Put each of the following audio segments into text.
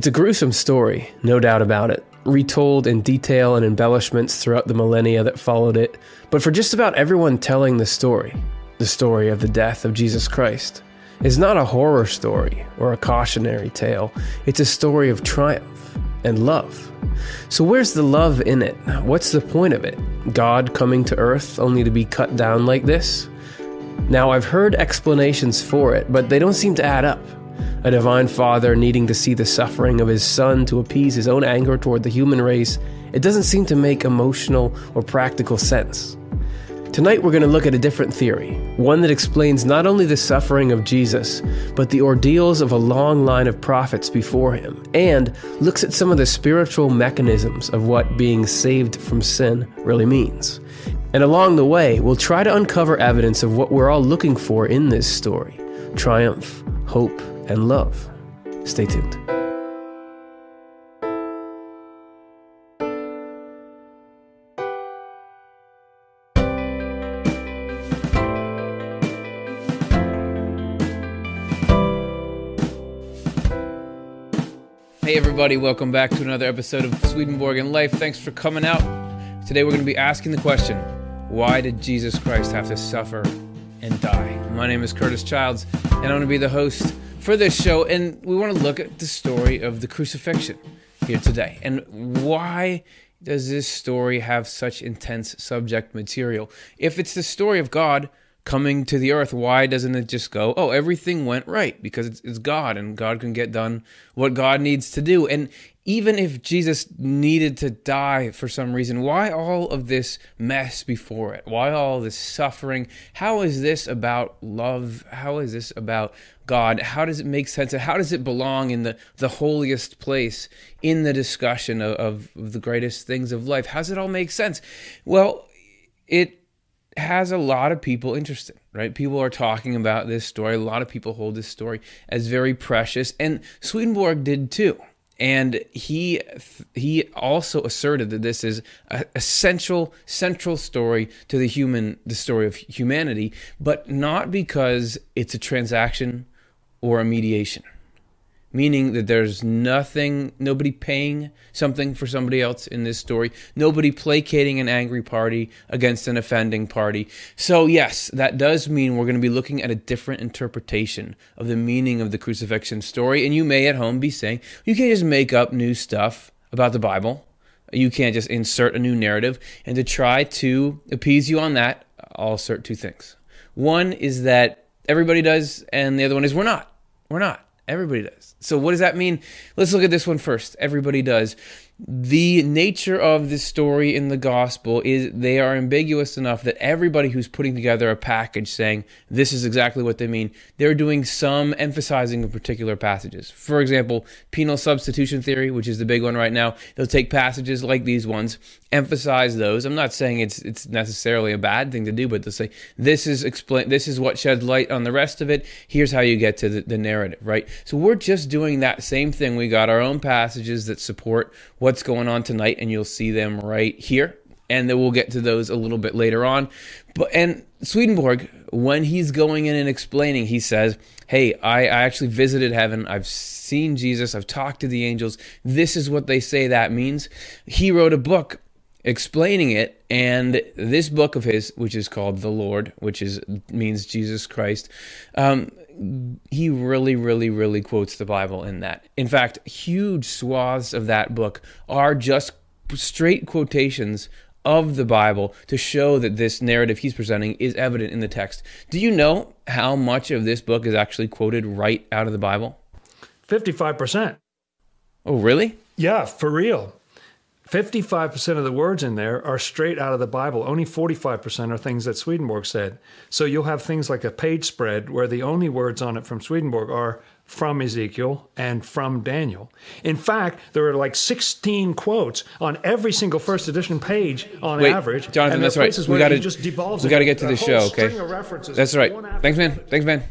It's a gruesome story, no doubt about it, retold in detail and embellishments throughout the millennia that followed it, but for just about everyone telling the story, the story of the death of Jesus Christ, is not a horror story or a cautionary tale. It's a story of triumph and love. So, where's the love in it? What's the point of it? God coming to earth only to be cut down like this? Now, I've heard explanations for it, but they don't seem to add up a divine father needing to see the suffering of his son to appease his own anger toward the human race, it doesn't seem to make emotional or practical sense. Tonight, we're going to look at a different theory, one that explains not only the suffering of Jesus, but the ordeals of a long line of prophets before him, and looks at some of the spiritual mechanisms of what being saved from sin really means. And along the way, we'll try to uncover evidence of what we're all looking for in this story triumph, hope, and love. Stay tuned. Hey, everybody, welcome back to another episode of Swedenborg and Life. Thanks for coming out. Today, we're going to be asking the question why did Jesus Christ have to suffer and die? My name is Curtis Childs, and I'm going to be the host for this show, and we want to look at the story of the crucifixion here today. And why does this story have such intense subject material? If it's the story of God coming to the earth, why doesn't it just go, oh, everything went right? Because it's, it's God, and God can get done what God needs to do. And even if Jesus needed to die for some reason, why all of this mess before it? Why all this suffering? How is this about love? How is this about God? How does it make sense? How does it belong in the, the holiest place in the discussion of, of, the greatest things of life? How does it all make sense? Well, it has a lot of people interested, right? People are talking about this story. A lot of people hold this story as very precious, and Swedenborg did too and he he also asserted that this is a essential central story to the human the story of humanity but not because it's a transaction or a mediation meaning that there's nothing, nobody paying something for somebody else in this story, nobody placating an angry party against an offending party. So, yes, that does mean we're going to be looking at a different interpretation of the meaning of the crucifixion story. And you may at home be saying, you can't just make up new stuff about the Bible. You can't just insert a new narrative. And to try to appease you on that, I'll assert two things. One is that everybody does, and the other one is we're not. We're not. Everybody does. So, what does that mean? Let's look at this one first. Everybody does the nature of this story in the gospel is they are ambiguous enough that everybody who's putting together a package saying this is exactly what they mean, they're doing some emphasizing of particular passages. For example, penal substitution theory, which is the big one right now, they'll take passages like these ones, emphasize those. I'm not saying it's it's necessarily a bad thing to do, but to say this is explain this is what sheds light on the rest of it. Here's how you get to the, the narrative, right? So we're just doing that same thing. We got our own passages that support what's going on tonight, and you'll see them right here. And then we'll get to those a little bit later on. But and Swedenborg, when he's going in and explaining, he says, Hey, I, I actually visited heaven. I've seen Jesus. I've talked to the angels. This is what they say that means. He wrote a book explaining it and this book of his which is called the lord which is means jesus christ um, he really, really, really quotes the Bible in that. In fact, huge swaths of that book are just straight quotations of the Bible to show that this narrative he's presenting is evident in the text. Do you know how much of this book is actually quoted right out of the Bible? 55%. Oh, really? Yeah, for real. 55% of the words in there are straight out of the Bible. Only 45% are things that Swedenborg said. So you'll have things like a page spread where the only words on it from Swedenborg are from Ezekiel and from Daniel. In fact, there are like 16 quotes on every single first edition page on Wait, average. Jonathan, that's right. We got to just devolves. We got to get to the show, okay? That's right. Thanks, man. Thanks, man.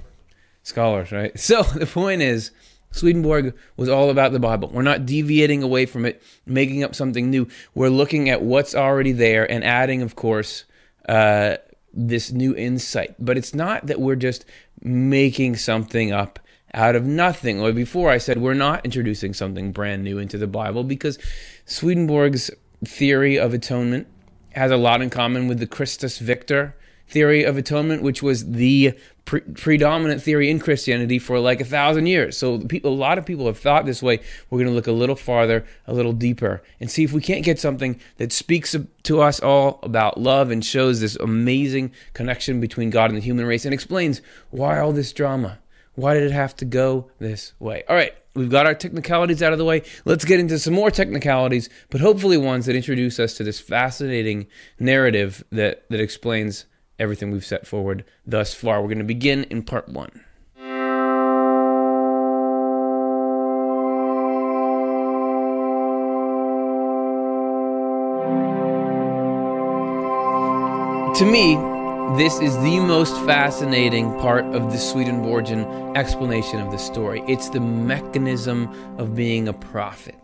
Scholars, right? So the point is Swedenborg was all about the Bible. We're not deviating away from it, making up something new. We're looking at what's already there and adding, of course, uh, this new insight. But it's not that we're just making something up out of nothing. Or before I said we're not introducing something brand new into the Bible because Swedenborg's theory of atonement has a lot in common with the Christus Victor theory of atonement, which was the pre- predominant theory in Christianity for like a thousand years. So people, a lot of people have thought this way. We're going to look a little farther, a little deeper, and see if we can't get something that speaks to us all about love and shows this amazing connection between God and the human race and explains why all this drama. Why did it have to go this way? All right, we've got our technicalities out of the way. Let's get into some more technicalities, but hopefully ones that introduce us to this fascinating narrative that, that explains everything we've set forward thus far. We're going to begin in part one. To me, this is the most fascinating part of the Swedenborgian explanation of the story. It's the mechanism of being a prophet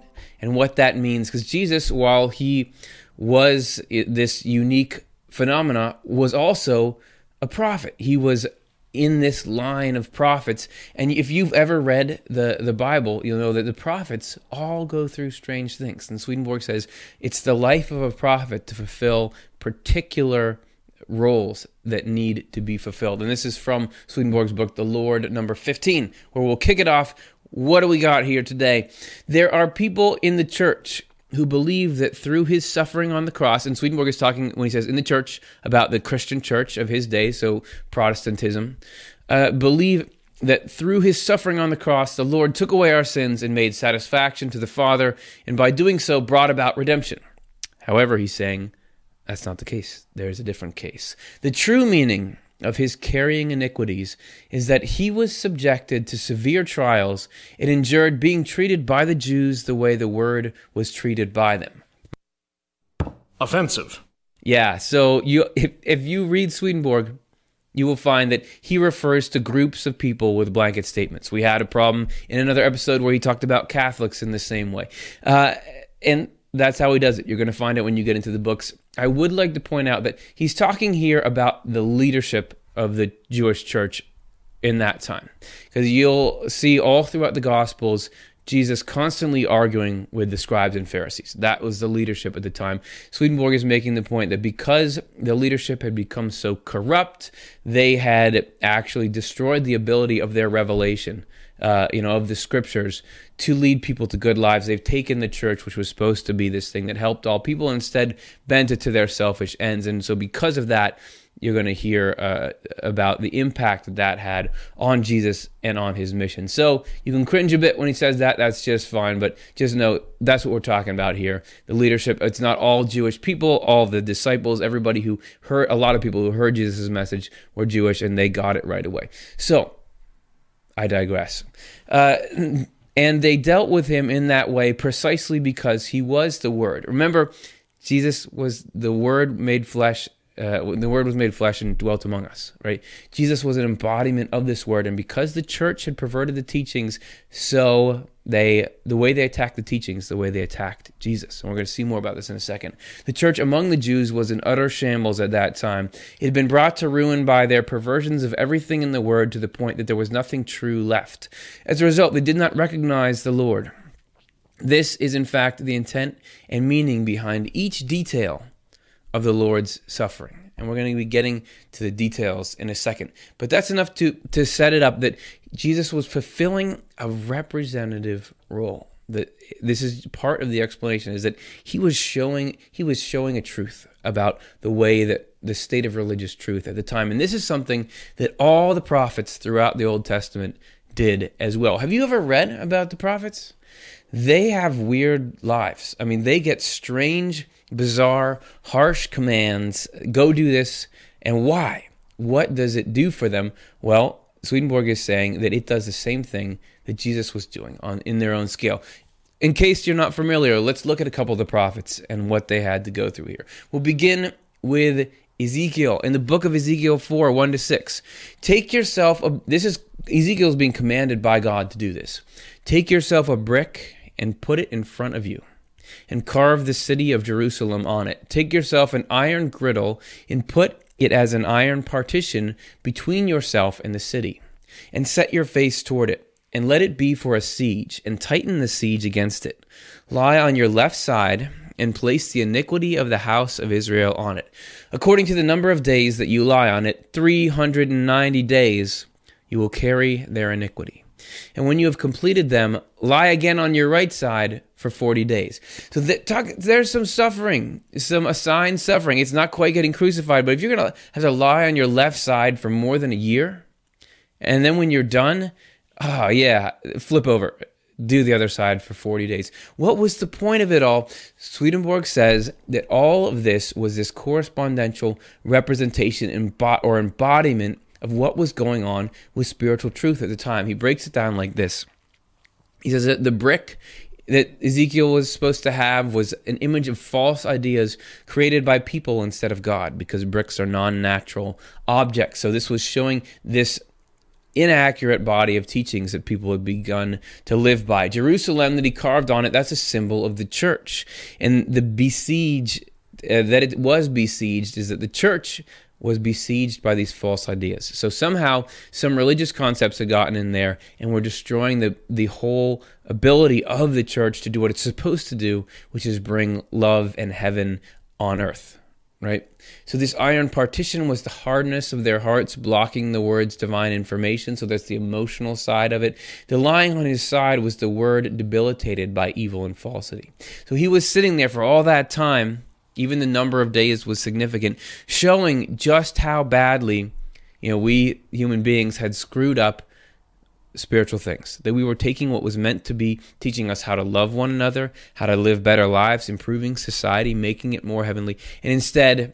and what that means. Because Jesus, while he was this unique phenomena, was also a prophet. He was in this line of prophets. And if you've ever read the, the Bible, you'll know that the prophets all go through strange things. And Swedenborg says it's the life of a prophet to fulfill particular roles that need to be fulfilled. And this is from Swedenborg's book, The Lord, number 15, where we'll kick it off. What do we got here today? There are people in the church who believe that through his suffering on the cross, and Swedenborg is talking when he says in the church about the Christian church of his day, so Protestantism, uh, believe that through his suffering on the cross, the Lord took away our sins and made satisfaction to the Father, and by doing so brought about redemption. However, he's saying, that's not the case. There's a different case. The true meaning of his carrying iniquities is that he was subjected to severe trials and endured being treated by the Jews the way the word was treated by them. Offensive. Yeah, so you if, if you read Swedenborg, you will find that he refers to groups of people with blanket statements. We had a problem in another episode where he talked about Catholics in the same way. Uh, and that's how he does it. You're going to find it when you get into the books. I would like to point out that he's talking here about the leadership of the Jewish church in that time. Because you'll see all throughout the Gospels Jesus constantly arguing with the scribes and Pharisees. That was the leadership at the time. Swedenborg is making the point that because the leadership had become so corrupt, they had actually destroyed the ability of their revelation uh, you know, of the scriptures to lead people to good lives. They've taken the church, which was supposed to be this thing that helped all people, instead bent it to their selfish ends. And so, because of that, you're going to hear uh, about the impact that that had on Jesus and on his mission. So you can cringe a bit when he says that. That's just fine. But just know that's what we're talking about here. The leadership, it's not all Jewish people, all the disciples, everybody who heard, a lot of people who heard Jesus' message were Jewish and they got it right away. So I digress. Uh, and they dealt with him in that way precisely because he was the Word. Remember, Jesus was the Word made flesh uh, the word was made flesh and dwelt among us, right? Jesus was an embodiment of this word, and because the church had perverted the teachings, so they the way they attacked the teachings, the way they attacked Jesus. And we're going to see more about this in a second. The church among the Jews was in utter shambles at that time. It had been brought to ruin by their perversions of everything in the word to the point that there was nothing true left. As a result, they did not recognize the Lord. This is, in fact, the intent and meaning behind each detail of the Lord's suffering. And we're going to be getting to the details in a second. But that's enough to, to set it up that Jesus was fulfilling a representative role. That this is part of the explanation is that he was showing he was showing a truth about the way that the state of religious truth at the time. And this is something that all the prophets throughout the Old Testament did as well. Have you ever read about the prophets? They have weird lives. I mean, they get strange bizarre, harsh commands go do this. And why? What does it do for them? Well, Swedenborg is saying that it does the same thing that Jesus was doing on in their own scale. In case you're not familiar, let's look at a couple of the prophets and what they had to go through here. We'll begin with Ezekiel in the book of Ezekiel 4 1 to 6. Take yourself a, this is Ezekiel is being commanded by God to do this. Take yourself a brick and put it in front of you and carve the city of Jerusalem on it. Take yourself an iron griddle and put it as an iron partition between yourself and the city, and set your face toward it. and let it be for a siege, and tighten the siege against it. Lie on your left side, and place the iniquity of the house of Israel on it. According to the number of days that you lie on it, 390 days, you will carry their iniquity. And when you have completed them, lie again on your right side for 40 days. So that, talk, there's some suffering, some assigned suffering. It's not quite getting crucified, but if you're going to have to lie on your left side for more than a year, and then when you're done, oh, yeah, flip over. Do the other side for 40 days. What was the point of it all? Swedenborg says that all of this was this correspondential representation or embodiment of what was going on with spiritual truth at the time. He breaks it down like this. He says that the brick that Ezekiel was supposed to have was an image of false ideas created by people instead of God, because bricks are non natural objects. So this was showing this inaccurate body of teachings that people had begun to live by. Jerusalem that he carved on it, that's a symbol of the church. And the besiege, uh, that it was besieged, is that the church was besieged by these false ideas. So somehow some religious concepts had gotten in there and were destroying the, the whole ability of the church to do what it's supposed to do, which is bring love and heaven on earth. Right? So this iron partition was the hardness of their hearts, blocking the word's divine information. So that's the emotional side of it. The lying on his side was the word debilitated by evil and falsity. So he was sitting there for all that time even the number of days was significant, showing just how badly, you know, we human beings had screwed up spiritual things. That we were taking what was meant to be teaching us how to love one another, how to live better lives, improving society, making it more heavenly, and instead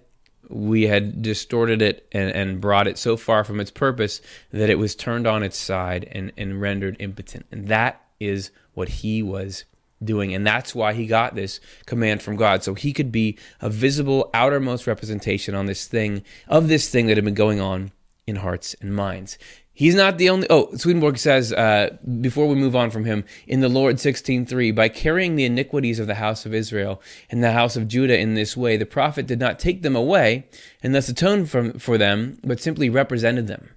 we had distorted it and, and brought it so far from its purpose that it was turned on its side and, and rendered impotent. And that is what he was doing. And that's why he got this command from God. So he could be a visible outermost representation on this thing, of this thing that had been going on in hearts and minds. He's not the only. Oh, Swedenborg says uh, before we move on from him in the Lord sixteen three, by carrying the iniquities of the house of Israel and the house of Judah in this way, the prophet did not take them away and thus atone for, for them, but simply represented them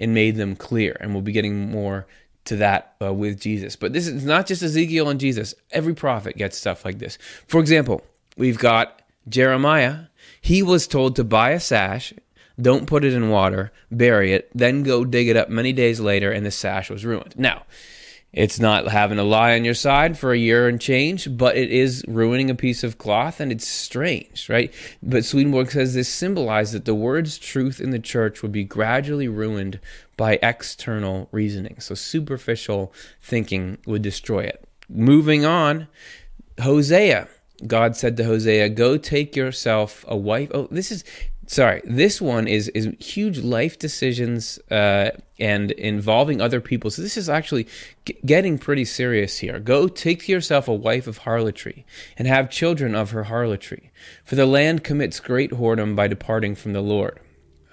and made them clear. And we'll be getting more to that uh, with Jesus. But this is not just Ezekiel and Jesus. Every prophet gets stuff like this. For example, we've got Jeremiah. He was told to buy a sash, don't put it in water, bury it, then go dig it up many days later, and the sash was ruined. Now, it's not having a lie on your side for a year and change, but it is ruining a piece of cloth and it's strange, right? But Swedenborg says this symbolized that the word's truth in the church would be gradually ruined by external reasoning. So superficial thinking would destroy it. Moving on, Hosea. God said to Hosea, Go take yourself a wife. Oh, this is sorry this one is is huge life decisions uh, and involving other people. So this is actually g- getting pretty serious here. Go take to yourself a wife of harlotry and have children of her harlotry. For the land commits great whoredom by departing from the lord.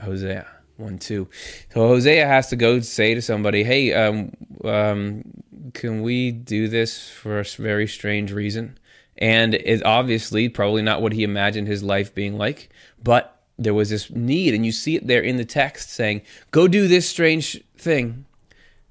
Hosea 1 2 so hosea has to go say to somebody hey um, um, can we do this for a very strange reason? And it's obviously probably not what he imagined his life being like but there was this need, and you see it there in the text saying, "Go do this strange thing,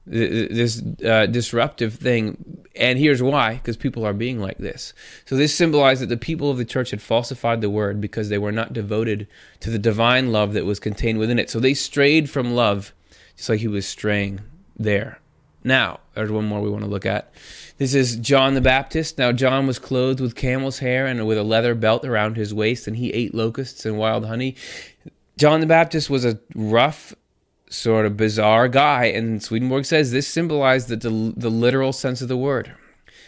this uh, disruptive thing." And here's why: because people are being like this. So this symbolized that the people of the church had falsified the word because they were not devoted to the divine love that was contained within it. So they strayed from love, just like he was straying there. Now, there's one more we want to look at. This is John the Baptist. Now, John was clothed with camel's hair and with a leather belt around his waist, and he ate locusts and wild honey. John the Baptist was a rough, sort of bizarre guy, and Swedenborg says this symbolized the, the literal sense of the word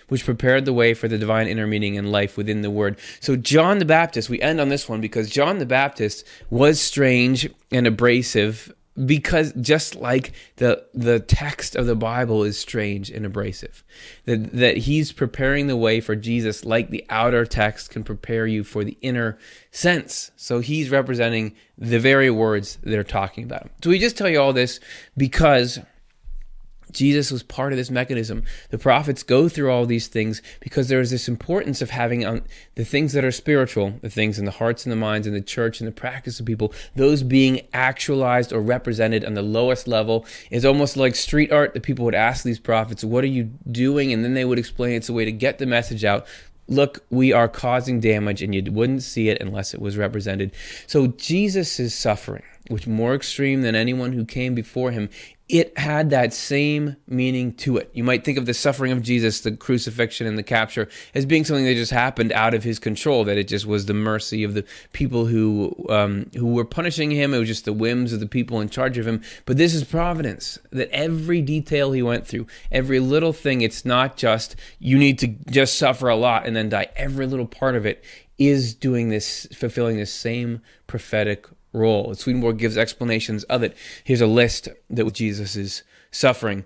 which prepared the way for the divine inner meaning and life within the word. So, John the Baptist, we end on this one because John the Baptist was strange and abrasive because just like the the text of the Bible is strange and abrasive, that that he's preparing the way for Jesus, like the outer text can prepare you for the inner sense. So he's representing the very words that are talking about. So we just tell you all this because Jesus was part of this mechanism. The prophets go through all these things because there is this importance of having um, the things that are spiritual, the things in the hearts and the minds and the church and the practice of people, those being actualized or represented on the lowest level. Is almost like street art that people would ask these prophets, What are you doing? And then they would explain it's a way to get the message out look, we are causing damage, and you wouldn't see it unless it was represented. So Jesus' is suffering, which more extreme than anyone who came before him, it had that same meaning to it. You might think of the suffering of Jesus, the crucifixion and the capture, as being something that just happened out of his control. That it just was the mercy of the people who um, who were punishing him. It was just the whims of the people in charge of him. But this is providence. That every detail he went through, every little thing, it's not just you need to just suffer a lot and then die. Every little part of it is doing this, fulfilling this same prophetic role. Swedenborg gives explanations of it. Here's a list that Jesus is suffering.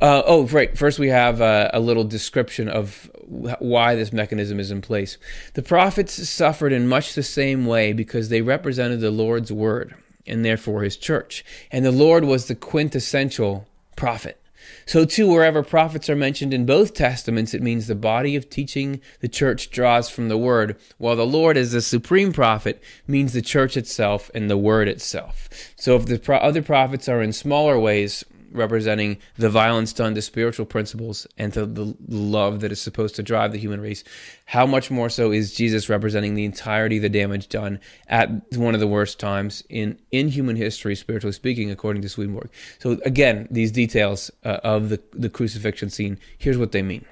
Uh, oh, right. First, we have uh, a little description of why this mechanism is in place. The prophets suffered in much the same way because they represented the Lord's word and therefore his church. And the Lord was the quintessential prophet. So, too, wherever prophets are mentioned in both testaments, it means the body of teaching the church draws from the word, while the Lord, as the supreme prophet, means the church itself and the word itself. So, if the pro- other prophets are in smaller ways, representing the violence done to spiritual principles and to the love that is supposed to drive the human race. How much more so is Jesus representing the entirety of the damage done at one of the worst times in, in human history, spiritually speaking, according to Swedenborg. So, again, these details uh, of the, the crucifixion scene, here's what they mean.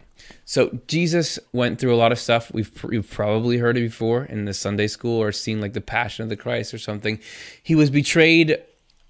So Jesus went through a lot of stuff. We've, we've probably heard it before in the Sunday school or seen like the Passion of the Christ or something. He was betrayed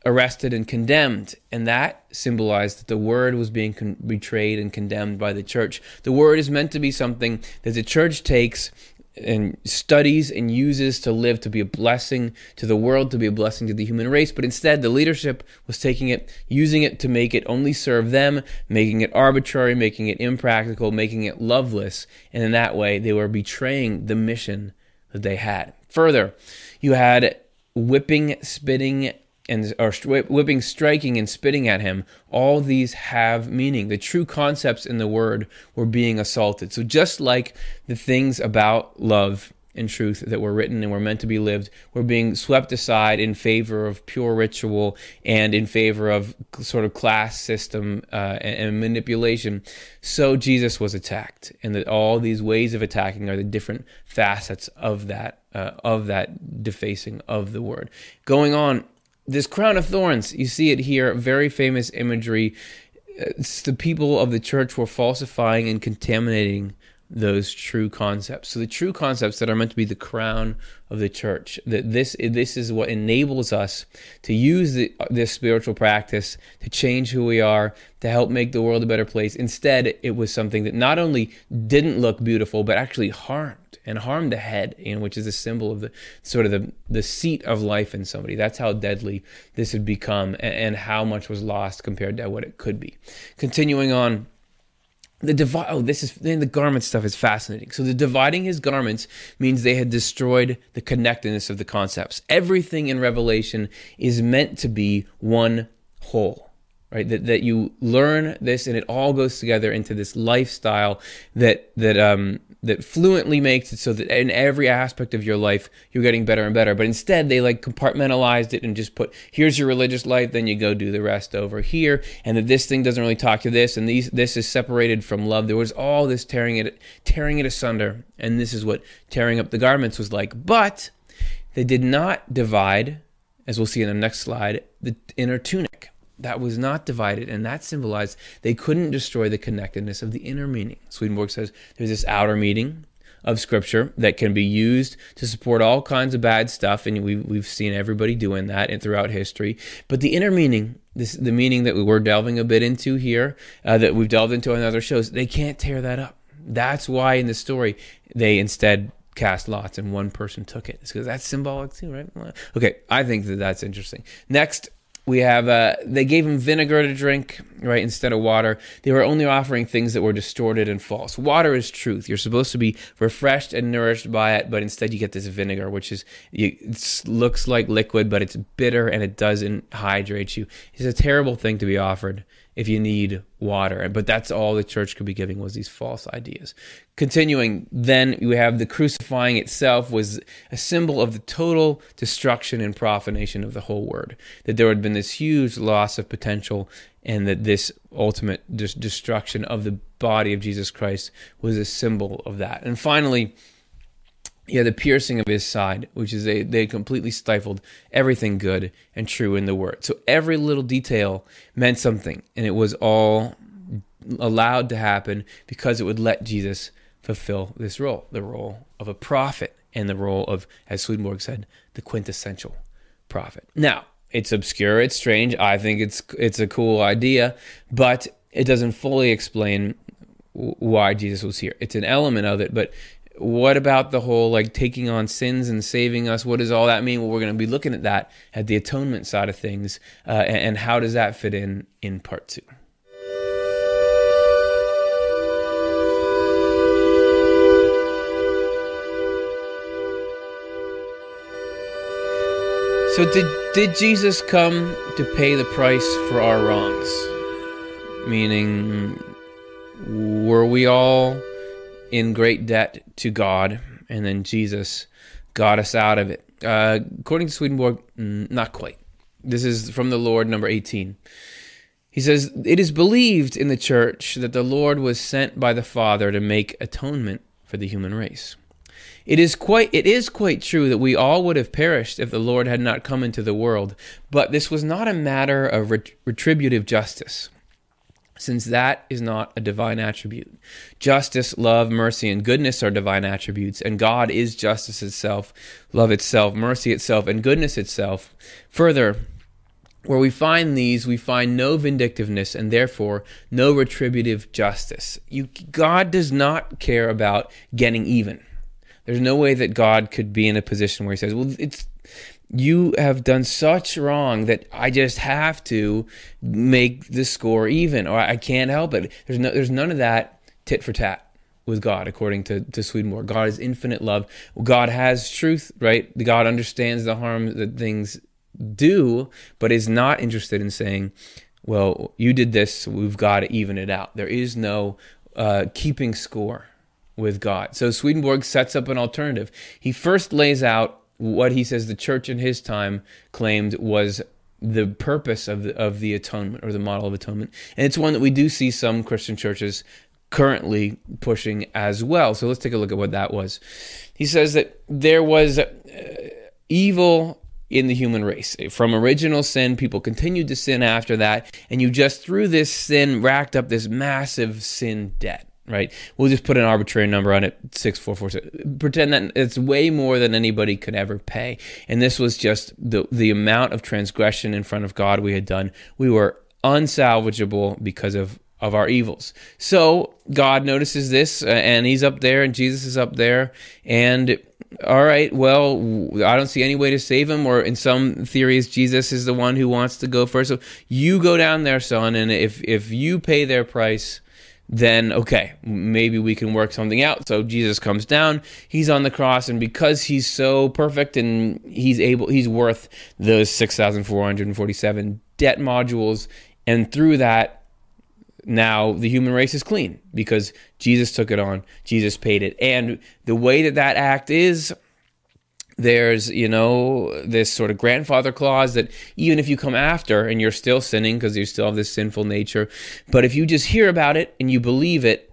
arrested and condemned. And that symbolized that the word was being con- betrayed and condemned by the church. The word is meant to be something that the church takes and studies and uses to live to be a blessing to the world, to be a blessing to the human race. But instead, the leadership was taking it, using it to make it only serve them, making it arbitrary, making it impractical, making it loveless. And in that way, they were betraying the mission that they had. Further, you had whipping, spitting, and or whipping, striking, and spitting at him. All these have meaning. The true concepts in the word were being assaulted. So just like the things about love and truth that were written and were meant to be lived were being swept aside in favor of pure ritual and in favor of sort of class system uh, and, and, manipulation. So Jesus was attacked, and that all these ways of attacking are the different facets of that uh, of that defacing of the word. Going on this crown of thorns, you see it here, very famous imagery. It's the people of the church were falsifying and contaminating those true concepts. So the true concepts that are meant to be the crown of the church. That this this is what enables us to use the, this spiritual practice to change who we are, to help make the world a better place. Instead, it was something that not only didn't look beautiful, but actually harmed and harmed the head, you know, which is a symbol of the sort of the the seat of life in somebody. That's how deadly this had become, and, and how much was lost compared to what it could be. Continuing on the divide oh this is then the garment stuff is fascinating. So the dividing his garments means they had destroyed the connectedness of the concepts. Everything in revelation is meant to be one whole right that, that you learn this and it all goes together into this lifestyle that that um that fluently makes it so that in every aspect of your life you're getting better and better. But instead, they like compartmentalized it and just put here's your religious life, then you go do the rest over here, and that this thing doesn't really talk to this, and these this is separated from love. There was all this tearing it tearing it asunder, and this is what tearing up the garments was like. But they did not divide, as we'll see in the next slide, the inner tunic that was not divided, and that symbolized they couldn't destroy the connectedness of the inner meaning. Swedenborg says there's this outer meaning of Scripture that can be used to support all kinds of bad stuff, and we've, we've seen everybody doing that and throughout history. But the inner meaning, this the meaning that we were delving a bit into here, uh, that we've delved into on other shows, they can't tear that up. That's why in the story they instead cast lots and one person took it. It's because that's symbolic too, right? Okay, I think that that's interesting. Next, we have uh, they gave him vinegar to drink right instead of water. They were only offering things that were distorted and false. Water is truth. You're supposed to be refreshed and nourished by it but instead you get this vinegar which is it looks like liquid but it's bitter and it doesn't hydrate you. It's a terrible thing to be offered if you need water. But that's all the church could be giving was these false ideas. Continuing, then we have the crucifying itself was a symbol of the total destruction and profanation of the whole word. That there had been this huge loss of potential and that this ultimate destruction of the body of Jesus Christ was a symbol of that. And finally, yeah, the piercing of his side, which is a, they completely stifled everything good and true in the word. So every little detail meant something, and it was all allowed to happen because it would let Jesus fulfill this role, the role of a prophet, and the role of, as Swedenborg said, the quintessential prophet. Now, it's obscure, it's strange. I think it's it's a cool idea, but it doesn't fully explain why Jesus was here. It's an element of it, but what about the whole like taking on sins and saving us? What does all that mean? Well, we're going to be looking at that at the atonement side of things, uh, and, and how does that fit in in part two? So did did Jesus come to pay the price for our wrongs? Meaning were we all in great debt to God, and then Jesus got us out of it. Uh, according to Swedenborg, not quite. This is from the Lord, number 18. He says, It is believed in the church that the Lord was sent by the Father to make atonement for the human race. It is quite it is quite true that we all would have perished if the Lord had not come into the world, but this was not a matter of retributive justice since that is not a divine attribute. Justice, love, mercy, and goodness are divine attributes, and God is justice itself, love itself, mercy itself, and goodness itself. Further, where we find these, we find no vindictiveness and therefore no retributive justice. You, God does not care about getting even. There's no way that God could be in a position where He says, "Well, it's you have done such wrong that I just have to make the score even, or I can't help it. There's no, there's none of that tit for tat with God, according to, to Swedenborg. God is infinite love. God has truth, right? God understands the harm that things do, but is not interested in saying, well, you did this, we've got to even it out. There is no uh, keeping score with God. So Swedenborg sets up an alternative. He first lays out what he says the church in his time claimed was the purpose of the, of the atonement or the model of atonement. And it's one that we do see some Christian churches currently pushing as well. So let's take a look at what that was. He says that there was uh, evil in the human race. From original sin, people continued to sin after that, and you just through this sin racked up this massive sin debt right? We'll just put an arbitrary number on it, six four four six. Pretend that it's way more than anybody could ever pay, and this was just the the amount of transgression in front of God we had done. We were unsalvageable because of of our evils. So God notices this, uh, and He's up there, and Jesus is up there, and all right, well, I don't see any way to save him, or in some theories, Jesus is the one who wants to go first. So you go down there, son, and if if you pay their price, then okay, maybe we can work something out. So Jesus comes down, he's on the cross, and because he's so perfect and he's able, he's worth those 6,447 debt modules. And through that, now the human race is clean because Jesus took it on, Jesus paid it. And the way that that act is, there's you know this sort of grandfather clause that even if you come after and you're still sinning because you still have this sinful nature but if you just hear about it and you believe it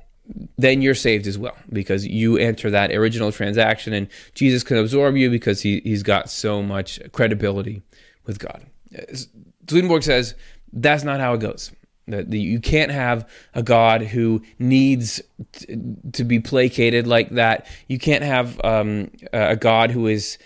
then you're saved as well because you enter that original transaction and jesus can absorb you because he, he's got so much credibility with god. Swedenborg says that's not how it goes you can't have a God who needs to be placated like that. You can't have um, a God who is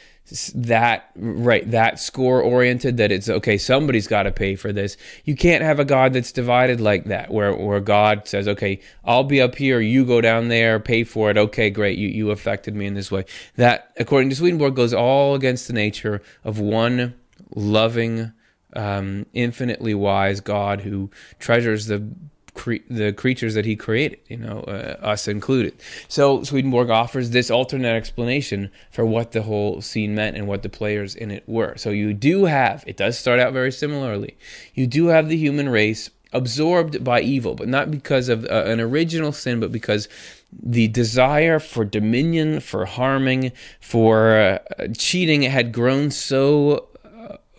that right that score oriented that it's okay somebody's got to pay for this. You can't have a god that's divided like that where where god says okay i'll be up here you go down there pay for it. Okay great you you affected me in this way. That according to swedenborg goes all against the nature of one loving um, infinitely wise God who treasures the cre- the creatures that He created, you know, uh, us included. So Swedenborg offers this alternate explanation for what the whole scene meant and what the players in it were. So you do have it does start out very similarly. You do have the human race absorbed by evil, but not because of uh, an original sin, but because the desire for dominion, for harming, for uh, cheating had grown so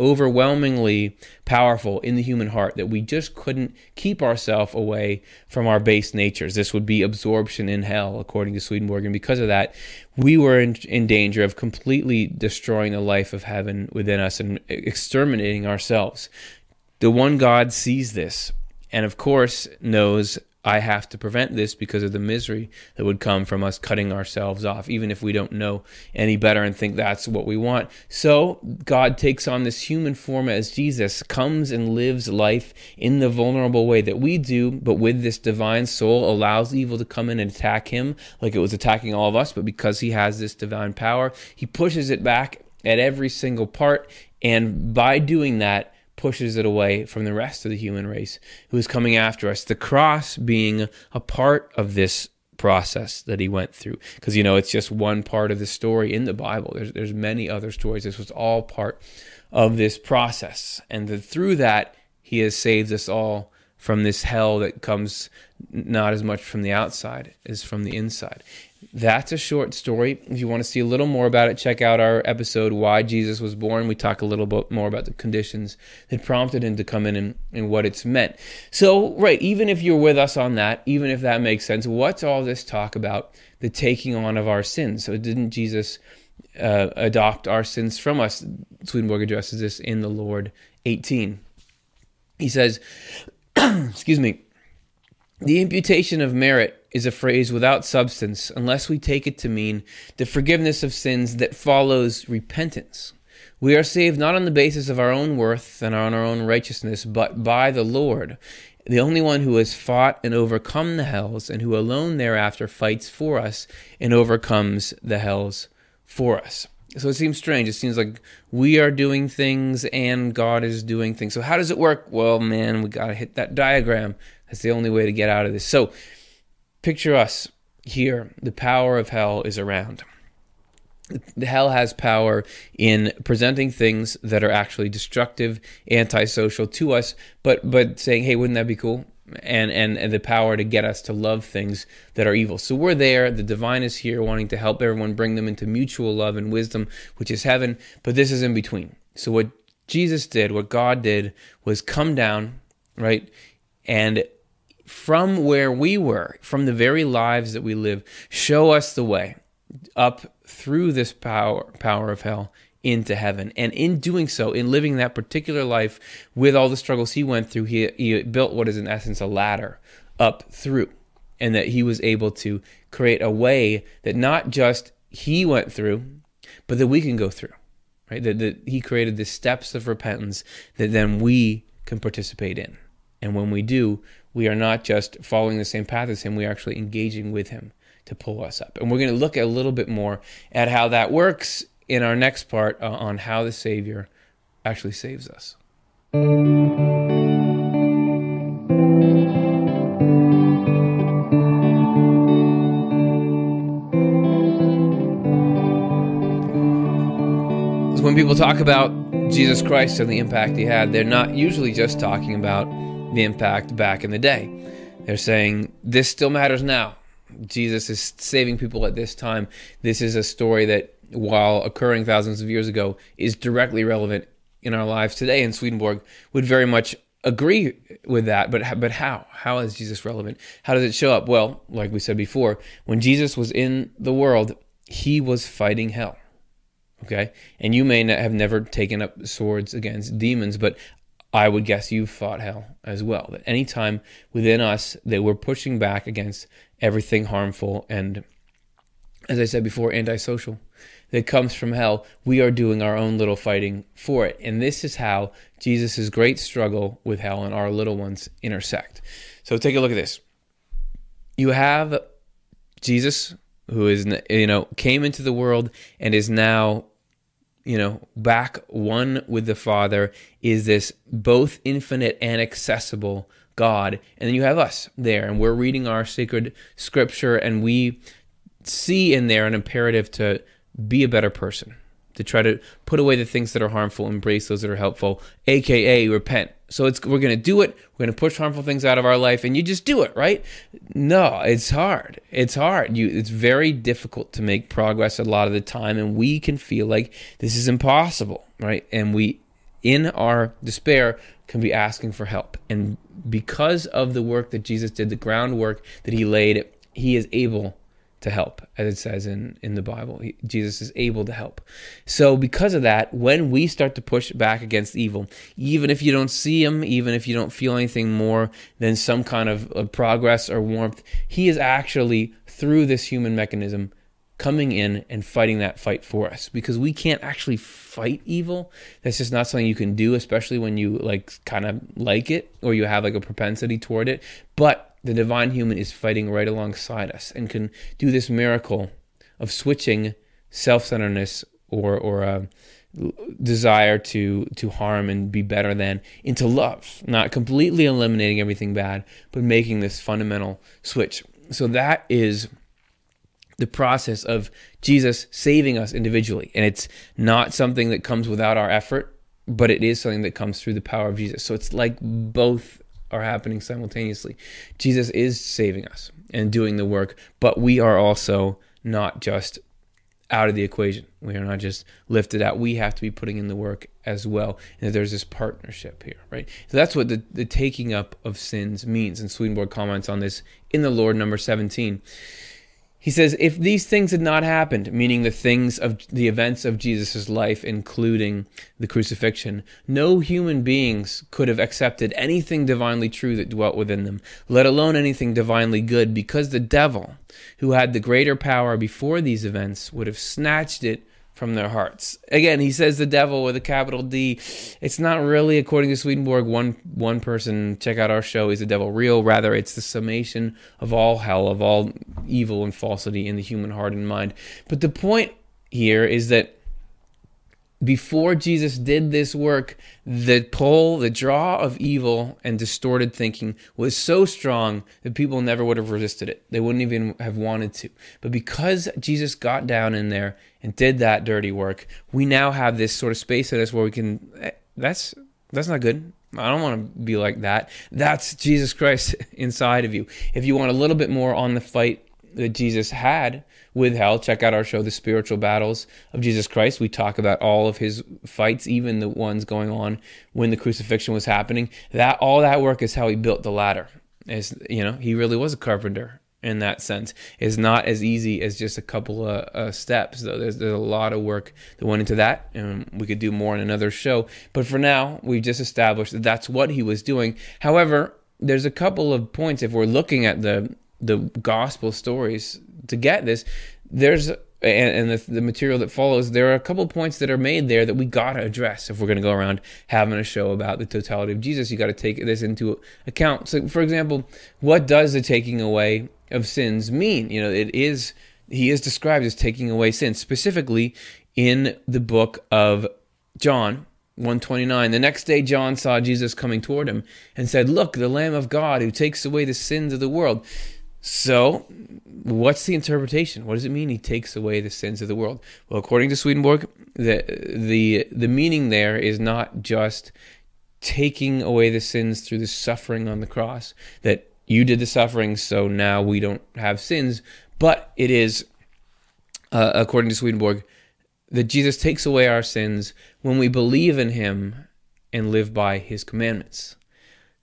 overwhelmingly powerful in the human heart that we just couldn't keep ourselves away from our base natures. This would be absorption in hell, according to Swedenborg. And because of that, we were in, in danger of completely destroying the life of heaven within us and exterminating ourselves. The one God sees this and, of course, knows I have to prevent this because of the misery that would come from us cutting ourselves off, even if we don't know any better and think that's what we want. So God takes on this human form as Jesus, comes and lives life in the vulnerable way that we do, but with this divine soul, allows evil to come in and attack him like it was attacking all of us. But because he has this divine power, he pushes it back at every single part. And by doing that, pushes it away from the rest of the human race who is coming after us. The cross being a part of this process that he went through. Because you know it's just one part of the story in the bible. There's there's many other stories. This was all part of this process. And through that he has saved us all from this hell that comes not as much from the outside as from the inside that's a short story. If you want to see a little more about it, check out our episode, Why Jesus Was Born. We talk a little bit more about the conditions that prompted him to come in and, and what it's meant. So, right, even if you're with us on that, even if that makes sense, what's all this talk about the taking on of our sins? So, didn't Jesus uh, adopt our sins from us? Swedenborg addresses this in the Lord 18. He says, excuse me, the imputation of merit is a phrase without substance unless we take it to mean the forgiveness of sins that follows repentance. We are saved not on the basis of our own worth and on our own righteousness, but by the Lord, the only one who has fought and overcome the hells, and who alone thereafter fights for us and overcomes the hells for us. So it seems strange. It seems like we are doing things and God is doing things. So how does it work? Well, man, we got to hit that diagram. That's the only way to get out of this. So picture us here. The power of hell is around. The hell has power in presenting things that are actually destructive, antisocial to us, but but saying, "Hey, wouldn't that be cool?" And, and and the power to get us to love things that are evil. So we're there. The divine is here, wanting to help everyone bring them into mutual love and wisdom, which is heaven. But this is in between. So what Jesus did, what God did, was come down, right, and from where we were, from the very lives that we live, show us the way up through this power power of hell into heaven. And in doing so, in living that particular life with all the struggles he went through, he, he built what is in essence a ladder up through. And that he was able to create a way that not just he went through, but that we can go through. Right? That, that he created the steps of repentance that then we can participate in. And when we do, we are not just following the same path as him, we are actually engaging with him to pull us up. And we're going to look a little bit more at how that works in our next part uh, on how the Savior actually saves us. when people talk about Jesus Christ and the impact he had, they're not usually just talking about the impact back in the day. They're saying this still matters now. Jesus is saving people at this time. This is a story that, while occurring thousands of years ago, is directly relevant in our lives today. And Swedenborg would very much agree with that. But but how? How is Jesus relevant? How does it show up? Well, like we said before, when Jesus was in the world, he was fighting hell. Okay, and you may have never taken up swords against demons, but I would guess you've fought hell as well. That anytime within us that we're pushing back against everything harmful and, as I said before, antisocial that comes from hell, we are doing our own little fighting for it. And this is how Jesus' great struggle with hell and our little ones intersect. So take a look at this. You have Jesus, who is, you know, came into the world and is now you know, back one with the Father is this both infinite and accessible God. And then you have us there, and we're reading our sacred scripture, and we see in there an imperative to be a better person, to try to put away the things that are harmful, embrace those that are helpful, aka repent. So it's we're going to do it. We're going to push harmful things out of our life, and you just do it, right? No, it's hard. It's hard. You, it's very difficult to make progress a lot of the time, and we can feel like this is impossible, right? And we, in our despair, can be asking for help. And because of the work that Jesus did, the groundwork that He laid, He is able to help, as it says in, in the Bible. He, Jesus is able to help. So, because of that, when we start to push back against evil, even if you don't see him, even if you don't feel anything more than some kind of, of progress or warmth, he is actually, through this human mechanism, coming in and fighting that fight for us because we can't actually fight evil that's just not something you can do especially when you like kind of like it or you have like a propensity toward it but the divine human is fighting right alongside us and can do this miracle of switching self-centeredness or or a desire to to harm and be better than into love not completely eliminating everything bad but making this fundamental switch. So that is the process of Jesus saving us individually. And it's not something that comes without our effort but it is something that comes through the power of Jesus. So it's like both are happening simultaneously. Jesus is saving us and doing the work, but we are also not just out of the equation. We are not just lifted out. We have to be putting in the work as well. And there's this partnership here, right? So that's what the, the taking up of sins means. And Swedenborg comments on this in the Lord, number 17. He says, if these things had not happened, meaning the things of the events of Jesus' life, including the crucifixion, no human beings could have accepted anything divinely true that dwelt within them, let alone anything divinely good, because the devil, who had the greater power before these events, would have snatched it from their hearts. Again, he says the devil with a capital D. It's not really, according to Swedenborg, one one person. Check out our show. Is the devil real? Rather, it's the summation of all hell, of all evil and falsity in the human heart and mind. But the point here is that before Jesus did this work, the pull, the draw of evil and distorted thinking was so strong that people never would have resisted it. They wouldn't even have wanted to. But because Jesus got down in there and did that dirty work, we now have this sort of space in us where we can. Eh, that's that's not good. I don't want to be like that. That's Jesus Christ inside of you. If you want a little bit more on the fight that Jesus had with hell, check out our show, The Spiritual Battles of Jesus Christ. We talk about all of his fights, even the ones going on when the crucifixion was happening. That all that work is how he built the ladder. As you know, he really was a carpenter in that sense. It's not as easy as just a couple of uh, steps, though. There's, there's a lot of work that went into that, and we could do more in another show. But for now, we've just established that that's what he was doing. However, there's a couple of points if we're looking at the the gospel stories to get this. There's and, and the, the, material that follows, there are a couple points that are made there that we got to address if we're going to go around having a show about the totality of Jesus. You got to take this into account. So, for example, what does the taking away of sins mean? You know, it is he is described as taking away sins, specifically in the book of John 129. The next day, John saw Jesus coming toward him and said, Look, the Lamb of God who takes away the sins of the world. So, what's the interpretation? What does it mean he takes away the sins of the world? Well, according to Swedenborg, the the the meaning there is not just taking away the sins through the suffering on the cross that you did the suffering so now we don't have sins, but it is uh, according to Swedenborg that Jesus takes away our sins when we believe in him and live by his commandments.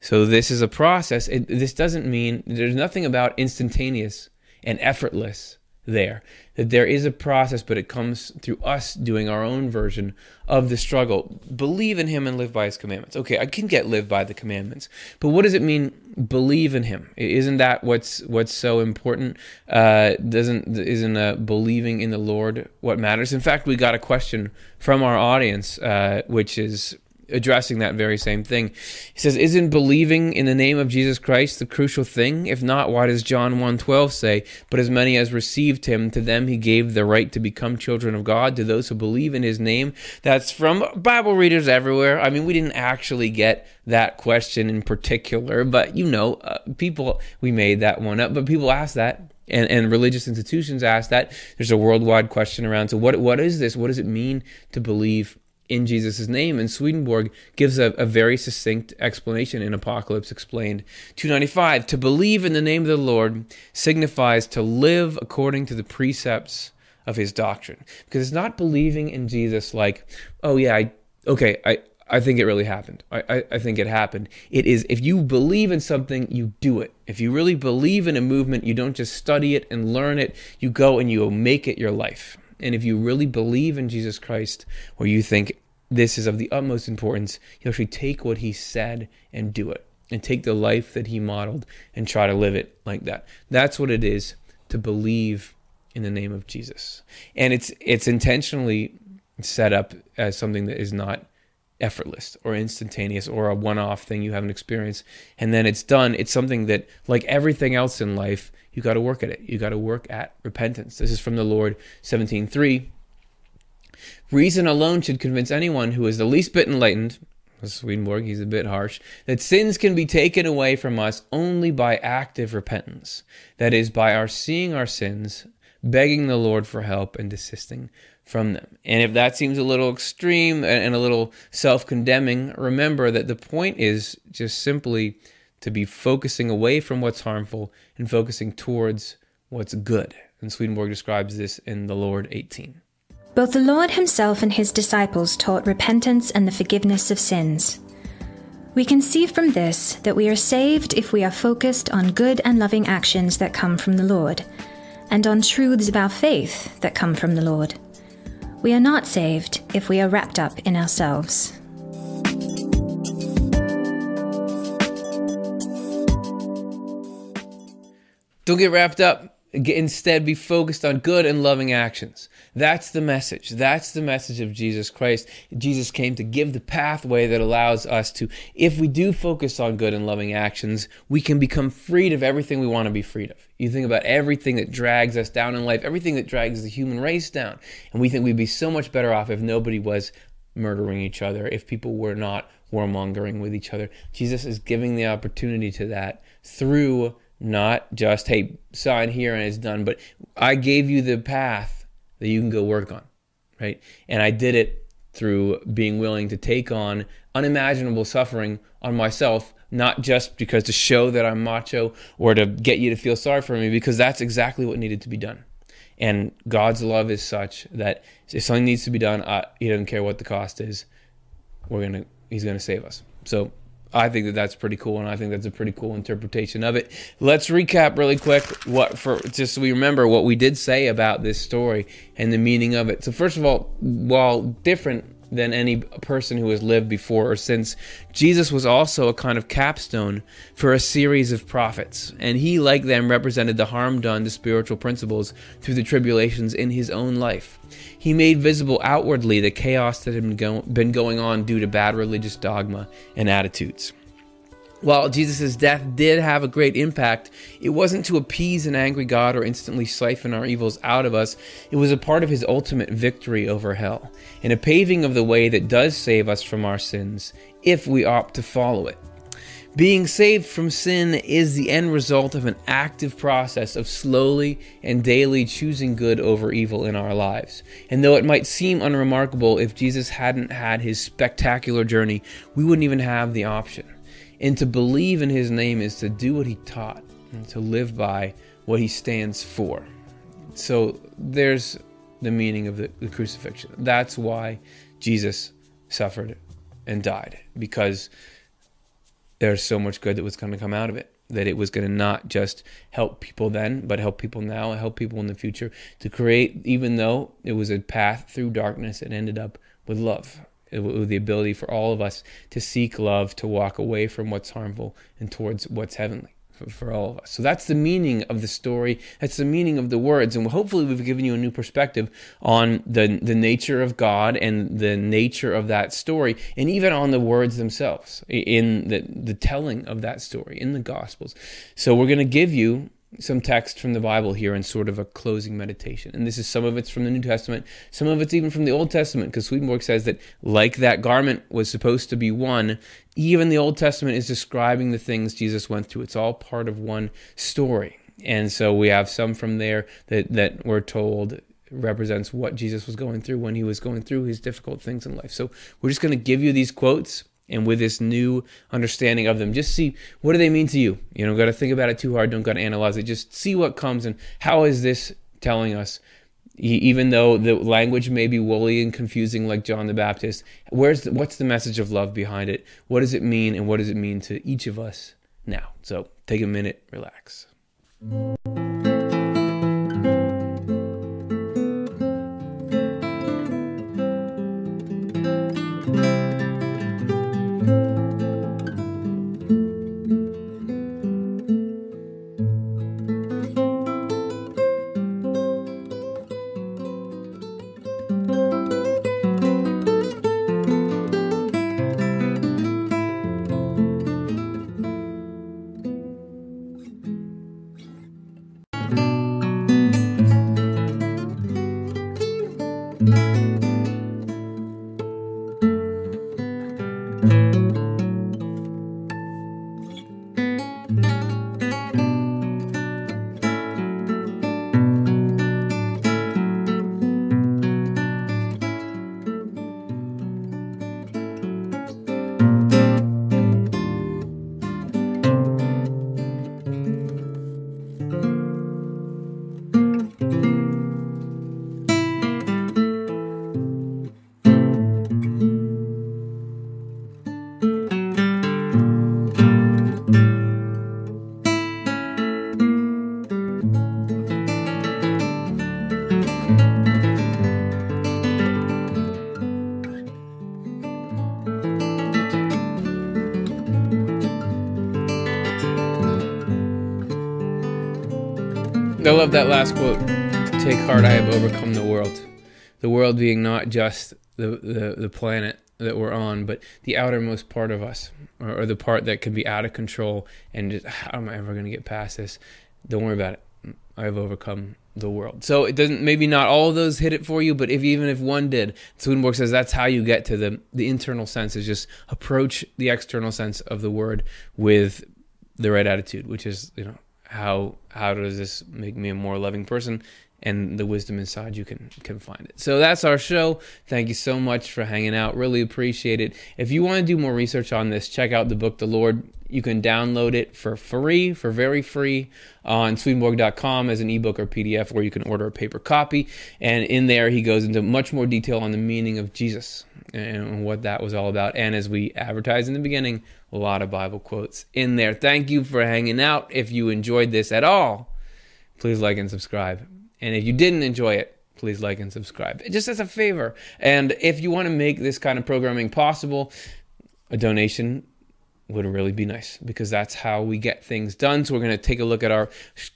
So this is a process. It, this doesn't mean there's nothing about instantaneous and effortless there. That there is a process, but it comes through us doing our own version of the struggle. Believe in Him and live by His commandments. Okay, I can get live by the commandments, but what does it mean? Believe in Him. Isn't that what's what's so important? Uh, doesn't isn't uh, believing in the Lord what matters? In fact, we got a question from our audience, uh, which is addressing that very same thing. He says, "Isn't believing in the name of Jesus Christ the crucial thing? If not, why does John 1:12 say, "But as many as received him, to them he gave the right to become children of God, to those who believe in his name?" That's from Bible readers everywhere. I mean, we didn't actually get that question in particular, but you know, uh, people we made that one up, but people ask that and, and religious institutions ask that. There's a worldwide question around. So what what is this? What does it mean to believe in Jesus' name. And Swedenborg gives a, a, very succinct explanation in Apocalypse Explained 295. To believe in the name of the Lord signifies to live according to the precepts of his doctrine. Because it's not believing in Jesus like, oh, yeah, I, okay, I, I think it really happened. I, I, I, think it happened. It is if you believe in something, you do it. If you really believe in a movement, you don't just study it and learn it, you go and you make it your life. And if you really believe in Jesus Christ, or you think this is of the utmost importance, you actually take what he said and do it. And take the life that he modeled and try to live it like that. That's what it is to believe in the name of Jesus. And it's it's intentionally set up as something that is not effortless or instantaneous or a one-off thing you haven't experienced and then it's done it's something that like everything else in life you got to work at it you got to work at repentance this is from the lord 17.3 reason alone should convince anyone who is the least bit enlightened Swedenborg, he's a bit harsh, that sins can be taken away from us only by active repentance. That is, by our seeing our sins, begging the Lord for help, and desisting from them. And if that seems a little extreme and a little self condemning, remember that the point is just simply to be focusing away from what's harmful and focusing towards what's good. And Swedenborg describes this in The Lord 18. Both the Lord himself and his disciples taught repentance and the forgiveness of sins. We can see from this that we are saved if we are focused on good and loving actions that come from the Lord, and on truths our faith that come from the Lord. We are not saved if we are wrapped up in ourselves. Don't get wrapped up. Instead, be focused on good and loving actions. That's the message. That's the message of Jesus Christ. Jesus came to give the pathway that allows us to, if we do focus on good and loving actions, we can become freed of everything we want to be freed of. You think about everything that drags us down in life, everything that drags the human race down. And we think we'd be so much better off if nobody was murdering each other, if people were not warmongering with each other. Jesus is giving the opportunity to that through not just, hey, sign here and it's done, but I gave you the path that you can go work on, right? And I did it through being willing to take on unimaginable suffering on myself, not just because to show that I'm macho or to get you to feel sorry for me, because that's exactly what needed to be done. And God's love is such that if something needs to be done, He doesn't care what the cost is. We're gonna, He's gonna save us. So I think that that's pretty cool, and I think that's a pretty cool interpretation of it. Let's recap really quick what for just so we remember what we did say about this story and the meaning of it. So first of all, while different than any person who has lived before or since. Jesus was also a kind of capstone for a series of prophets, and he, like them, represented the harm done to spiritual principles through the tribulations in his own life. He made visible outwardly the chaos that had been, go- been going on due to bad religious dogma and attitudes. While Jesus' death did have a great impact, it wasn't to appease an angry God or instantly siphon our evils out of us. It was a part of his ultimate victory over hell, and a paving of the way that does save us from our sins, if we opt to follow it. Being saved from sin is the end result of an active process of slowly and daily choosing good over evil in our lives. And though it might seem unremarkable if Jesus hadn't had his spectacular journey, we wouldn't even have the option. And to believe in his name is to do what he taught and to live by what he stands for. So there's the meaning of the, the crucifixion. That's why Jesus suffered and died, because there's so much good that was going to come out of it. That it was going to not just help people then, but help people now, help people in the future to create, even though it was a path through darkness, it ended up with love with the ability for all of us to seek love, to walk away from what's harmful and towards what's heavenly for, for, all of us. So that's the meaning of the story. That's the meaning of the words. And hopefully, we've given you a new perspective on the, the nature of God and the nature of that story, and even on the words themselves in the, the telling of that story in the Gospels. So, we're going to give you some text from the Bible here in sort of a closing meditation. And this is some of it's from the New Testament, some of it's even from the Old Testament, because Swedenborg says that like that garment was supposed to be one, even the Old Testament is describing the things Jesus went through. It's all part of one story. And so we have some from there that, that we're told represents what Jesus was going through when he was going through his difficult things in life. So we're just going to give you these quotes and with this new understanding of them. Just see what do they mean to you? You know got to think about it too hard don't got to analyze it. Just see what comes and how is this telling us? Even though the language may be woolly and confusing like john the baptist where's the, what's the message of love behind it? What does it mean and what does it mean to each of us now? So take a minute relax love that last quote. Take heart, I have overcome the world. The world being not just the, the, the planet that we're on, but the outermost part of us, or, or the part that can be out of control and just, how am I ever going to get past this? Don't worry about it. I've overcome the world. So it doesn't maybe not all of those hit it for you, but if even if one did, Swedenborg says that's how you get to the the internal sense is just approach the external sense of the word with the right attitude, which is, you know, how how does this make me a more loving person? And the wisdom inside you can can find it. So that's our show. Thank you so much for hanging out. Really appreciate it. If you want to do more research on this check out the book the lord. You can download it for free for very free on swedenborg.com as an ebook or pdf or you can order a paper copy. And in there he goes into much more detail on the meaning of jesus and what that was all about and as we advertised in the beginning a lot of Bible quotes in there. Thank you for hanging out. If you enjoyed this at all, please like and subscribe. And if you didn't enjoy it, please like and subscribe. Just as a favor. And if you want to make this kind of programming possible, a donation would really be nice because that's how we get things done. So we're going to take a look at our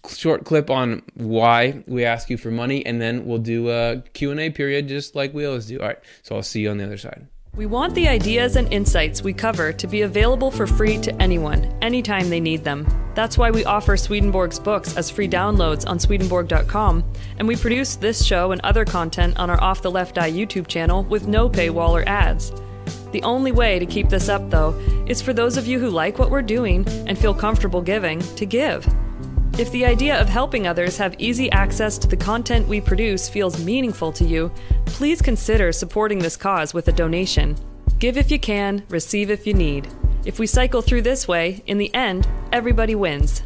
short clip on why we ask you for money and then we'll do a Q&A period just like we always do. All right. So I'll see you on the other side. We want the ideas and insights we cover to be available for free to anyone, anytime they need them. That's why we offer Swedenborg's books as free downloads on Swedenborg.com, and we produce this show and other content on our Off the Left Eye YouTube channel with no paywall or ads. The only way to keep this up, though, is for those of you who like what we're doing and feel comfortable giving to give. If the idea of helping others have easy access to the content we produce feels meaningful to you, please consider supporting this cause with a donation. Give if you can, receive if you need. If we cycle through this way, in the end, everybody wins.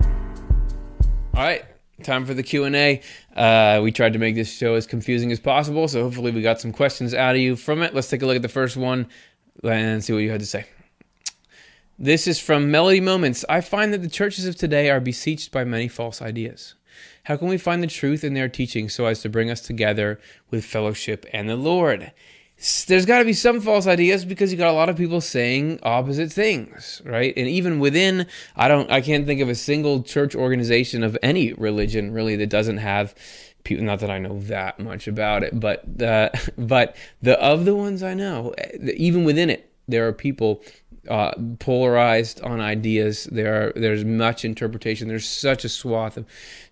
All right, time for the q&a uh, we tried to make this show as confusing as possible so hopefully we got some questions out of you from it let's take a look at the first one and see what you had to say this is from Melody Moments. I find that the churches of today are besieged by many false ideas. How can we find the truth in their teaching so as to bring us together with fellowship and the Lord? There's got to be some false ideas because you got a lot of people saying opposite things, right? And even within, I don't, I can't think of a single church organization of any religion really that doesn't have people. Not that I know that much about it, but uh, but the of the ones I know, even within it, there are people uh, polarized on ideas. There are there's much interpretation. There's such a swath of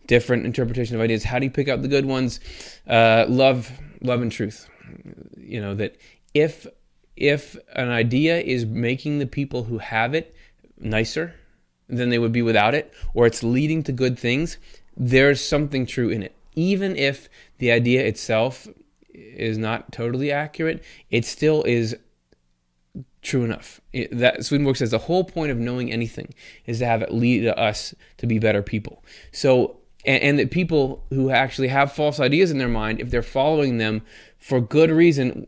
different interpretation of ideas. How do you pick out the good ones? Uh, love, love and truth. You know that if if an idea is making the people who have it nicer than they would be without it, or it's leading to good things, there's something true in it. even if the idea itself is not totally accurate, it still is true enough. It, that Swedenborg says the whole point of knowing anything is to have it lead us to be better people. So, and, and that people who actually have false ideas in their mind, if they're following them for good reason,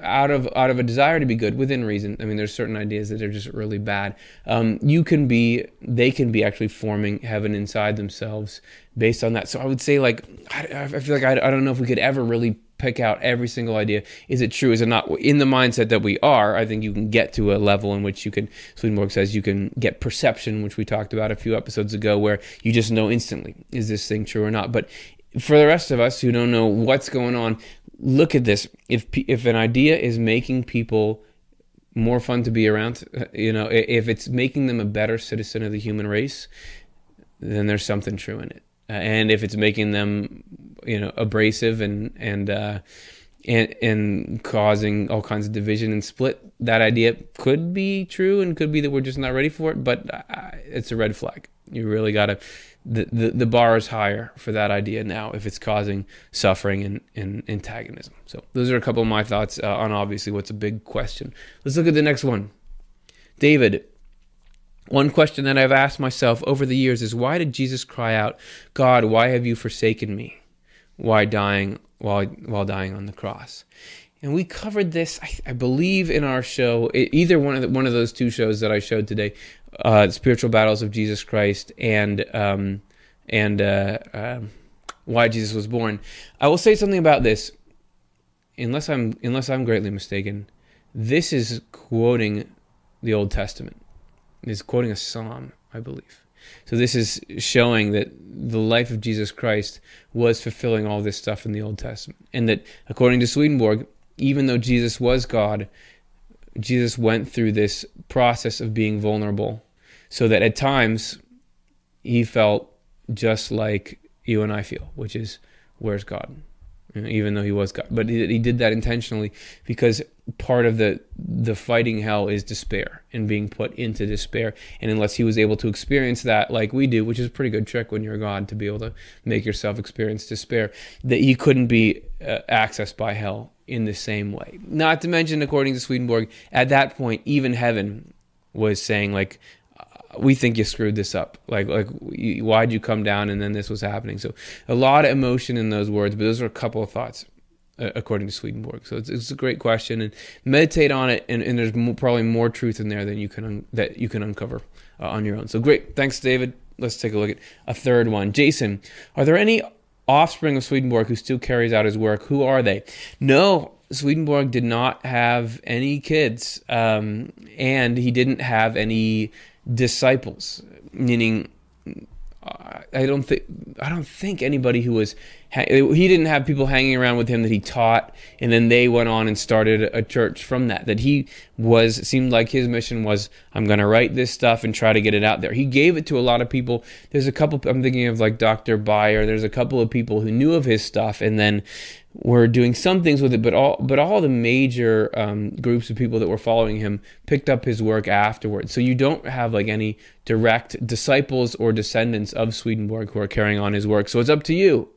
out of out of a desire to be good within reason. I mean, there's certain ideas that are just really bad. Um, you can be, they can be actually forming heaven inside themselves based on that. So I would say, like, I, I feel like I, I don't know if we could ever really pick out every single idea. Is it true? Is it not? In the mindset that we are, I think you can get to a level in which you can, Swedenborg says, you can get perception, which we talked about a few episodes ago, where you just know instantly, is this thing true or not? But for the rest of us who don't know what's going on, look at this. If, if an idea is making people more fun to be around, you know, if it's making them a better citizen of the human race, then there's something true in it. Uh, and if it's making them you know abrasive and and uh, and and causing all kinds of division and split. That idea could be true and could be that we're just not ready for it, but it's a red flag. You really got to. The, the, bar is higher for that idea now if it's causing suffering and, and antagonism. So, those are a couple of my thoughts uh, on obviously what's a big question. Let's look at the next one. David, one question that I've asked myself over the years is why did Jesus cry out, God, why have you forsaken me? why dying while while dying on the cross. And we covered this, I, I believe, in our show, either one of the, one of those two shows that I showed today, uh, "Spiritual Battles of Jesus Christ" and um, and uh, uh, "Why Jesus Was Born." I will say something about this, unless I'm unless I'm greatly mistaken. This is quoting the Old Testament. It's quoting a psalm, I believe. So this is showing that the life of Jesus Christ was fulfilling all this stuff in the Old Testament. And that according to Swedenborg, even though Jesus was God, Jesus went through this process of being vulnerable so that at times he felt just like you and I feel, which is, where's God? You know, even though he was God. But he, he did that intentionally because part of the the fighting hell is despair and being put into despair and unless he was able to experience that like we do which is a pretty good trick when you're god to be able to make yourself experience despair that he couldn't be uh, accessed by hell in the same way not to mention according to swedenborg at that point even heaven was saying like we think you screwed this up like like why'd you come down and then this was happening so a lot of emotion in those words but those are a couple of thoughts according to Swedenborg. So it's, it's, a great question, and meditate on it. And, and there's more, probably more truth in there than you can un, that you can uncover uh, on your own. So great, thanks, David. Let's take a look at a third one. Jason, are there any offspring of Swedenborg who still carries out his work? Who are they? No, Swedenborg did not have any kids, um, and he didn't have any disciples. Meaning, uh, I don't think I don't think anybody who was he didn't have people hanging around with him that he taught and then they went on and started a church from that that he was seemed like his mission was i'm going to write this stuff and try to get it out there. He gave it to a lot of people. There's a couple i'm thinking of like dr Beyer there's a couple of people who knew of his stuff and then were doing some things with it but all but all the major um, groups of people that were following him picked up his work afterwards. So you don't have like any direct disciples or descendants of swedenborg who are carrying on his work. So it's up to you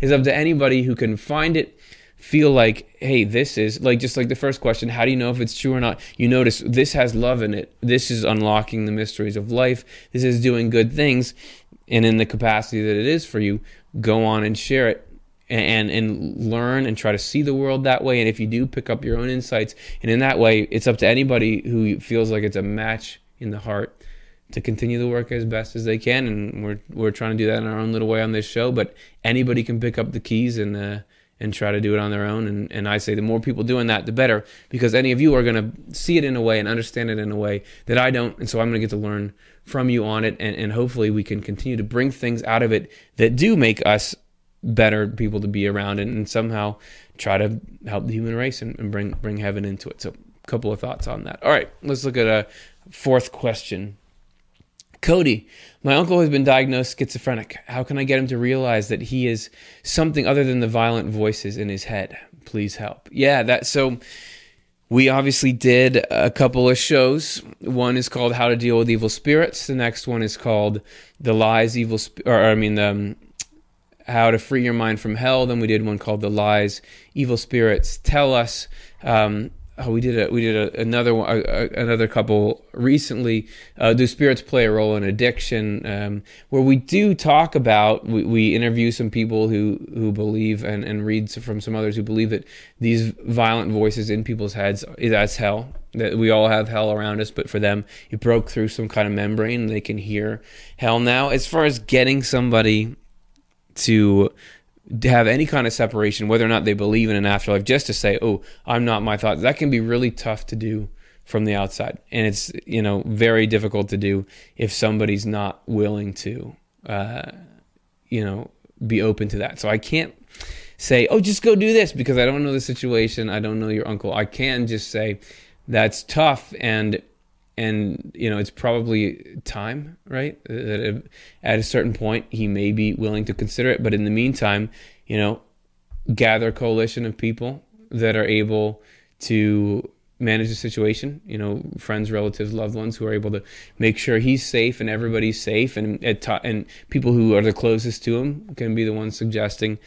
is up to anybody who can find it feel like hey this is like just like the first question how do you know if it's true or not? You notice this has love in it. This is unlocking the mysteries of life. This is doing good things. And in the capacity that it is for you go on and share it and and learn and try to see the world that way. And if you do pick up your own insights. And in that way it's up to anybody who feels like it's a match in the heart to continue the work as best as they can, and we're we're trying to do that in our own little way on this show. But anybody can pick up the keys and uh, and try to do it on their own. And and I say the more people doing that, the better, because any of you are going to see it in a way and understand it in a way that I don't, and so I'm going to get to learn from you on it, and and hopefully we can continue to bring things out of it that do make us better people to be around, and, and somehow try to help the human race and, and bring bring heaven into it. So. A couple of thoughts on that. All right, let's look at a fourth question. Cody, my uncle has been diagnosed schizophrenic. How can I get him to realize that he is something other than the violent voices in his head? Please help. Yeah, that so we obviously did a couple of shows. One is called How to Deal with Evil Spirits. The next one is called The Lies Evil Sp- or I mean um, how to free your mind from hell. Then we did one called the lies evil spirits tell us. Um, oh, we did a, we did a, another one, a, another couple recently. Uh, do spirits play a role in addiction? Um, where we do talk about we, we interview some people who who believe and and read from some others who believe that these violent voices in people's heads that's hell. That we all have hell around us, but for them, it broke through some kind of membrane. They can hear hell now. As far as getting somebody to have any kind of separation, whether or not they believe in an afterlife, just to say, "Oh, I'm not my thoughts," that can be really tough to do from the outside, and it's you know very difficult to do if somebody's not willing to, uh, you know, be open to that. So I can't say, "Oh, just go do this," because I don't know the situation. I don't know your uncle. I can just say that's tough and and you know it's probably time right? Uh, that at a certain point he may be willing to consider it. But in the meantime you know gather a coalition of people that are able to manage the situation. You know friends relatives loved ones who are able to make sure he's safe and everybody's safe. And and people who are the closest to him can be the ones suggesting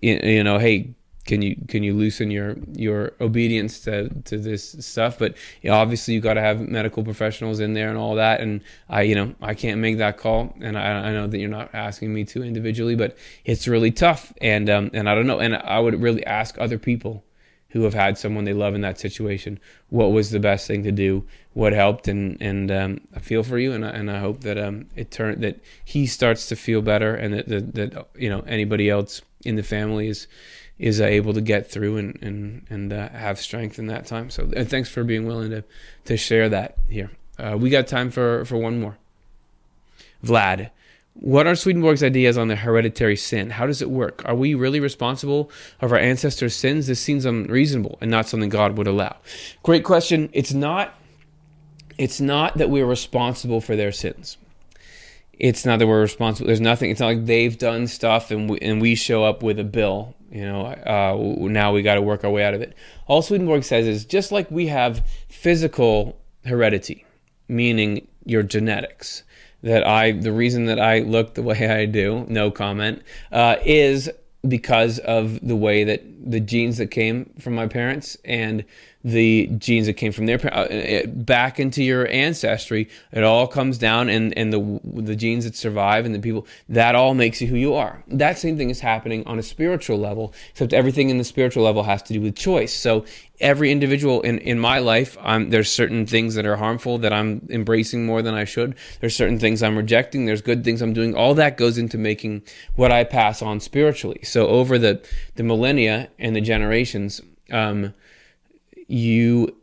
you know hey can you can you loosen your your obedience to to this stuff? But you know, obviously you got to have medical professionals in there and all that. And i you know i can't make that call. And i, I know that you're not asking me to individually but it's really tough. And um and i don't know. And i would really ask other people who have had someone they love in that situation what was the best thing to do? What helped? And and um, I feel for you. And I, and I hope that um it turned that he starts to feel better and that, that that you know anybody else in the family is is uh, able to get through and and and uh, have strength in that time. So and thanks for being willing to to share that here. Uh, we got time for for one more. Vlad, what are Swedenborg's ideas on the hereditary sin? How does it work? Are we really responsible of our ancestors' sins? This seems unreasonable and not something God would allow. Great question. It's not. It's not that we're responsible for their sins it's not that we're responsible. There's nothing. It's not like they've done stuff and we, and we show up with a bill. You know, uh, now we got to work our way out of it. All Swedenborg says is just like we have physical heredity, meaning your genetics. That I, the reason that I look the way I do, no comment, uh, is because of the way that the genes that came from my parents and the genes that came from their uh, back into your ancestry. It all comes down, and and the the genes that survive and the people that all makes you who you are. That same thing is happening on a spiritual level, except everything in the spiritual level has to do with choice. So every individual in, in my life, I'm, there's certain things that are harmful that I'm embracing more than I should. There's certain things I'm rejecting. There's good things I'm doing. All that goes into making what I pass on spiritually. So over the the millennia and the generations. Um, you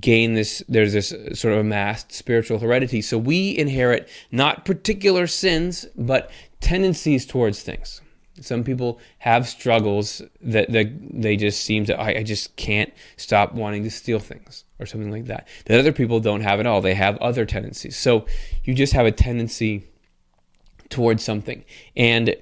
gain this there's this sort of amassed spiritual heredity. So we inherit not particular sins but tendencies towards things. Some people have struggles that, that they just seem to I, I just can't stop wanting to steal things or something like that that other people don't have at all. They have other tendencies. So you just have a tendency towards something. And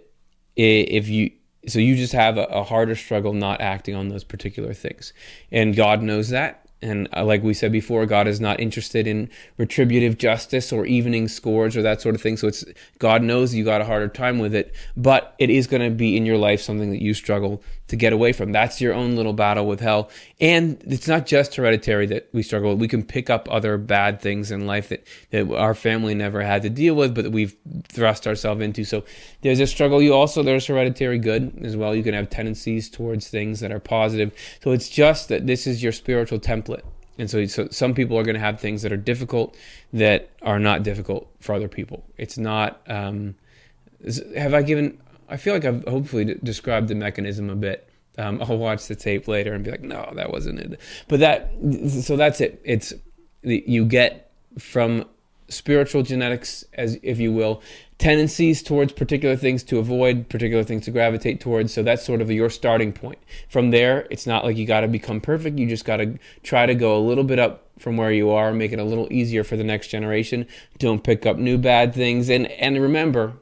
if you so you just have a, a, harder struggle not acting on those particular things. And God knows that. And uh, like we said before, God is not interested in retributive justice or evening scores or that sort of thing. So it's God knows you got a harder time with it, but it is going to be in your life something that you struggle to get away from. That's your own little battle with hell. And it's not just hereditary that we struggle with. We can pick up other bad things in life that, that our family never had to deal with, but that we've thrust ourselves into. So there's a struggle. You also, there's hereditary good as well. You can have tendencies towards things that are positive. So it's just that this is your spiritual template. And so, so some people are going to have things that are difficult that are not difficult for other people. It's not, um, have I given, I feel like I've hopefully described the mechanism a bit. Um, I'll watch the tape later and be like, no, that wasn't it. But that, so that's it. It's, you get from spiritual genetics, as if you will, tendencies towards particular things to avoid, particular things to gravitate towards. So that's sort of your starting point. From there, it's not like you got to become perfect. You just got to try to go a little bit up from where you are, make it a little easier for the next generation. Don't pick up new bad things. And, and remember,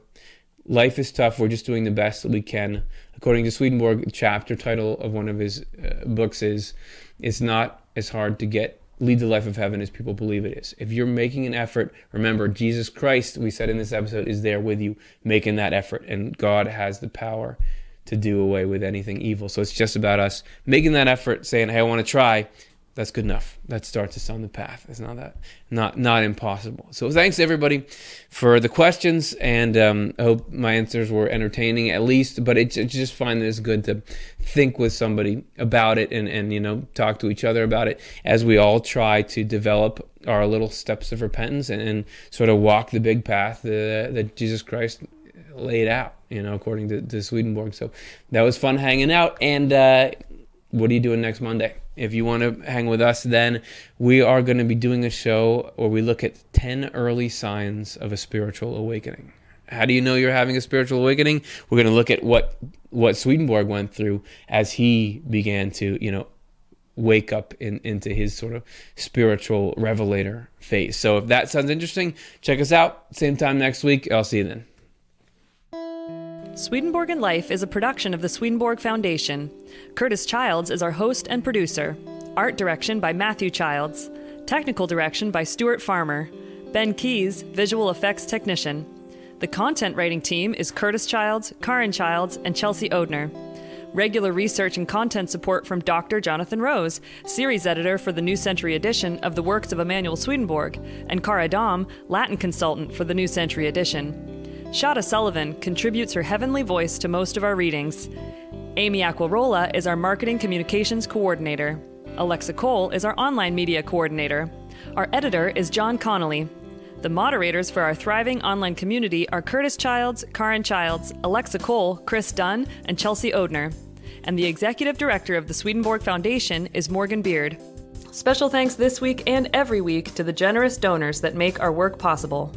life is tough. We're just doing the best that we can. According to Swedenborg, chapter title of one of his uh, books is "It's not as hard to get lead the life of heaven as people believe it is. If you're making an effort, remember Jesus Christ, we said in this episode, is there with you making that effort, and God has the power to do away with anything evil. So it's just about us making that effort, saying, "Hey, I want to try," that's good enough. That starts us on the path. It's not that not not impossible. So thanks everybody for the questions, and um, I hope my answers were entertaining at least. But it's, just find that it's good to think with somebody about it, and and you know talk to each other about it as we all try to develop our little steps of repentance and, and sort of walk the big path that, that Jesus Christ laid out. You know, according to, to Swedenborg. So that was fun hanging out, and. Uh, what are you doing next Monday? If you want to hang with us, then we are going to be doing a show where we look at 10 early signs of a spiritual awakening. How do you know you're having a spiritual awakening? We're going to look at what what Swedenborg went through as he began to, you know, wake up in, into his sort of spiritual revelator phase. So if that sounds interesting, check us out. Same time next week. I'll see you then. Swedenborg and Life is a production of the Swedenborg Foundation. Curtis Childs is our host and producer. Art direction by Matthew Childs. Technical direction by Stuart Farmer. Ben Keys, visual effects technician. The content writing team is Curtis Childs, Karin Childs, and Chelsea Odhner. Regular research and content support from Dr. Jonathan Rose, series editor for the New Century edition of the works of Emanuel Swedenborg, and Cara Dom, Latin consultant for the New Century edition. Shada Sullivan contributes her heavenly voice to most of our readings. Amy Aquarola is our marketing communications coordinator. Alexa Cole is our online media coordinator. Our editor is John Connolly. The moderators for our thriving online community are Curtis Childs, Karin Childs, Alexa Cole, Chris Dunn, and Chelsea Odhner. And the executive director of the Swedenborg Foundation is Morgan Beard. Special thanks this week and every week to the generous donors that make our work possible.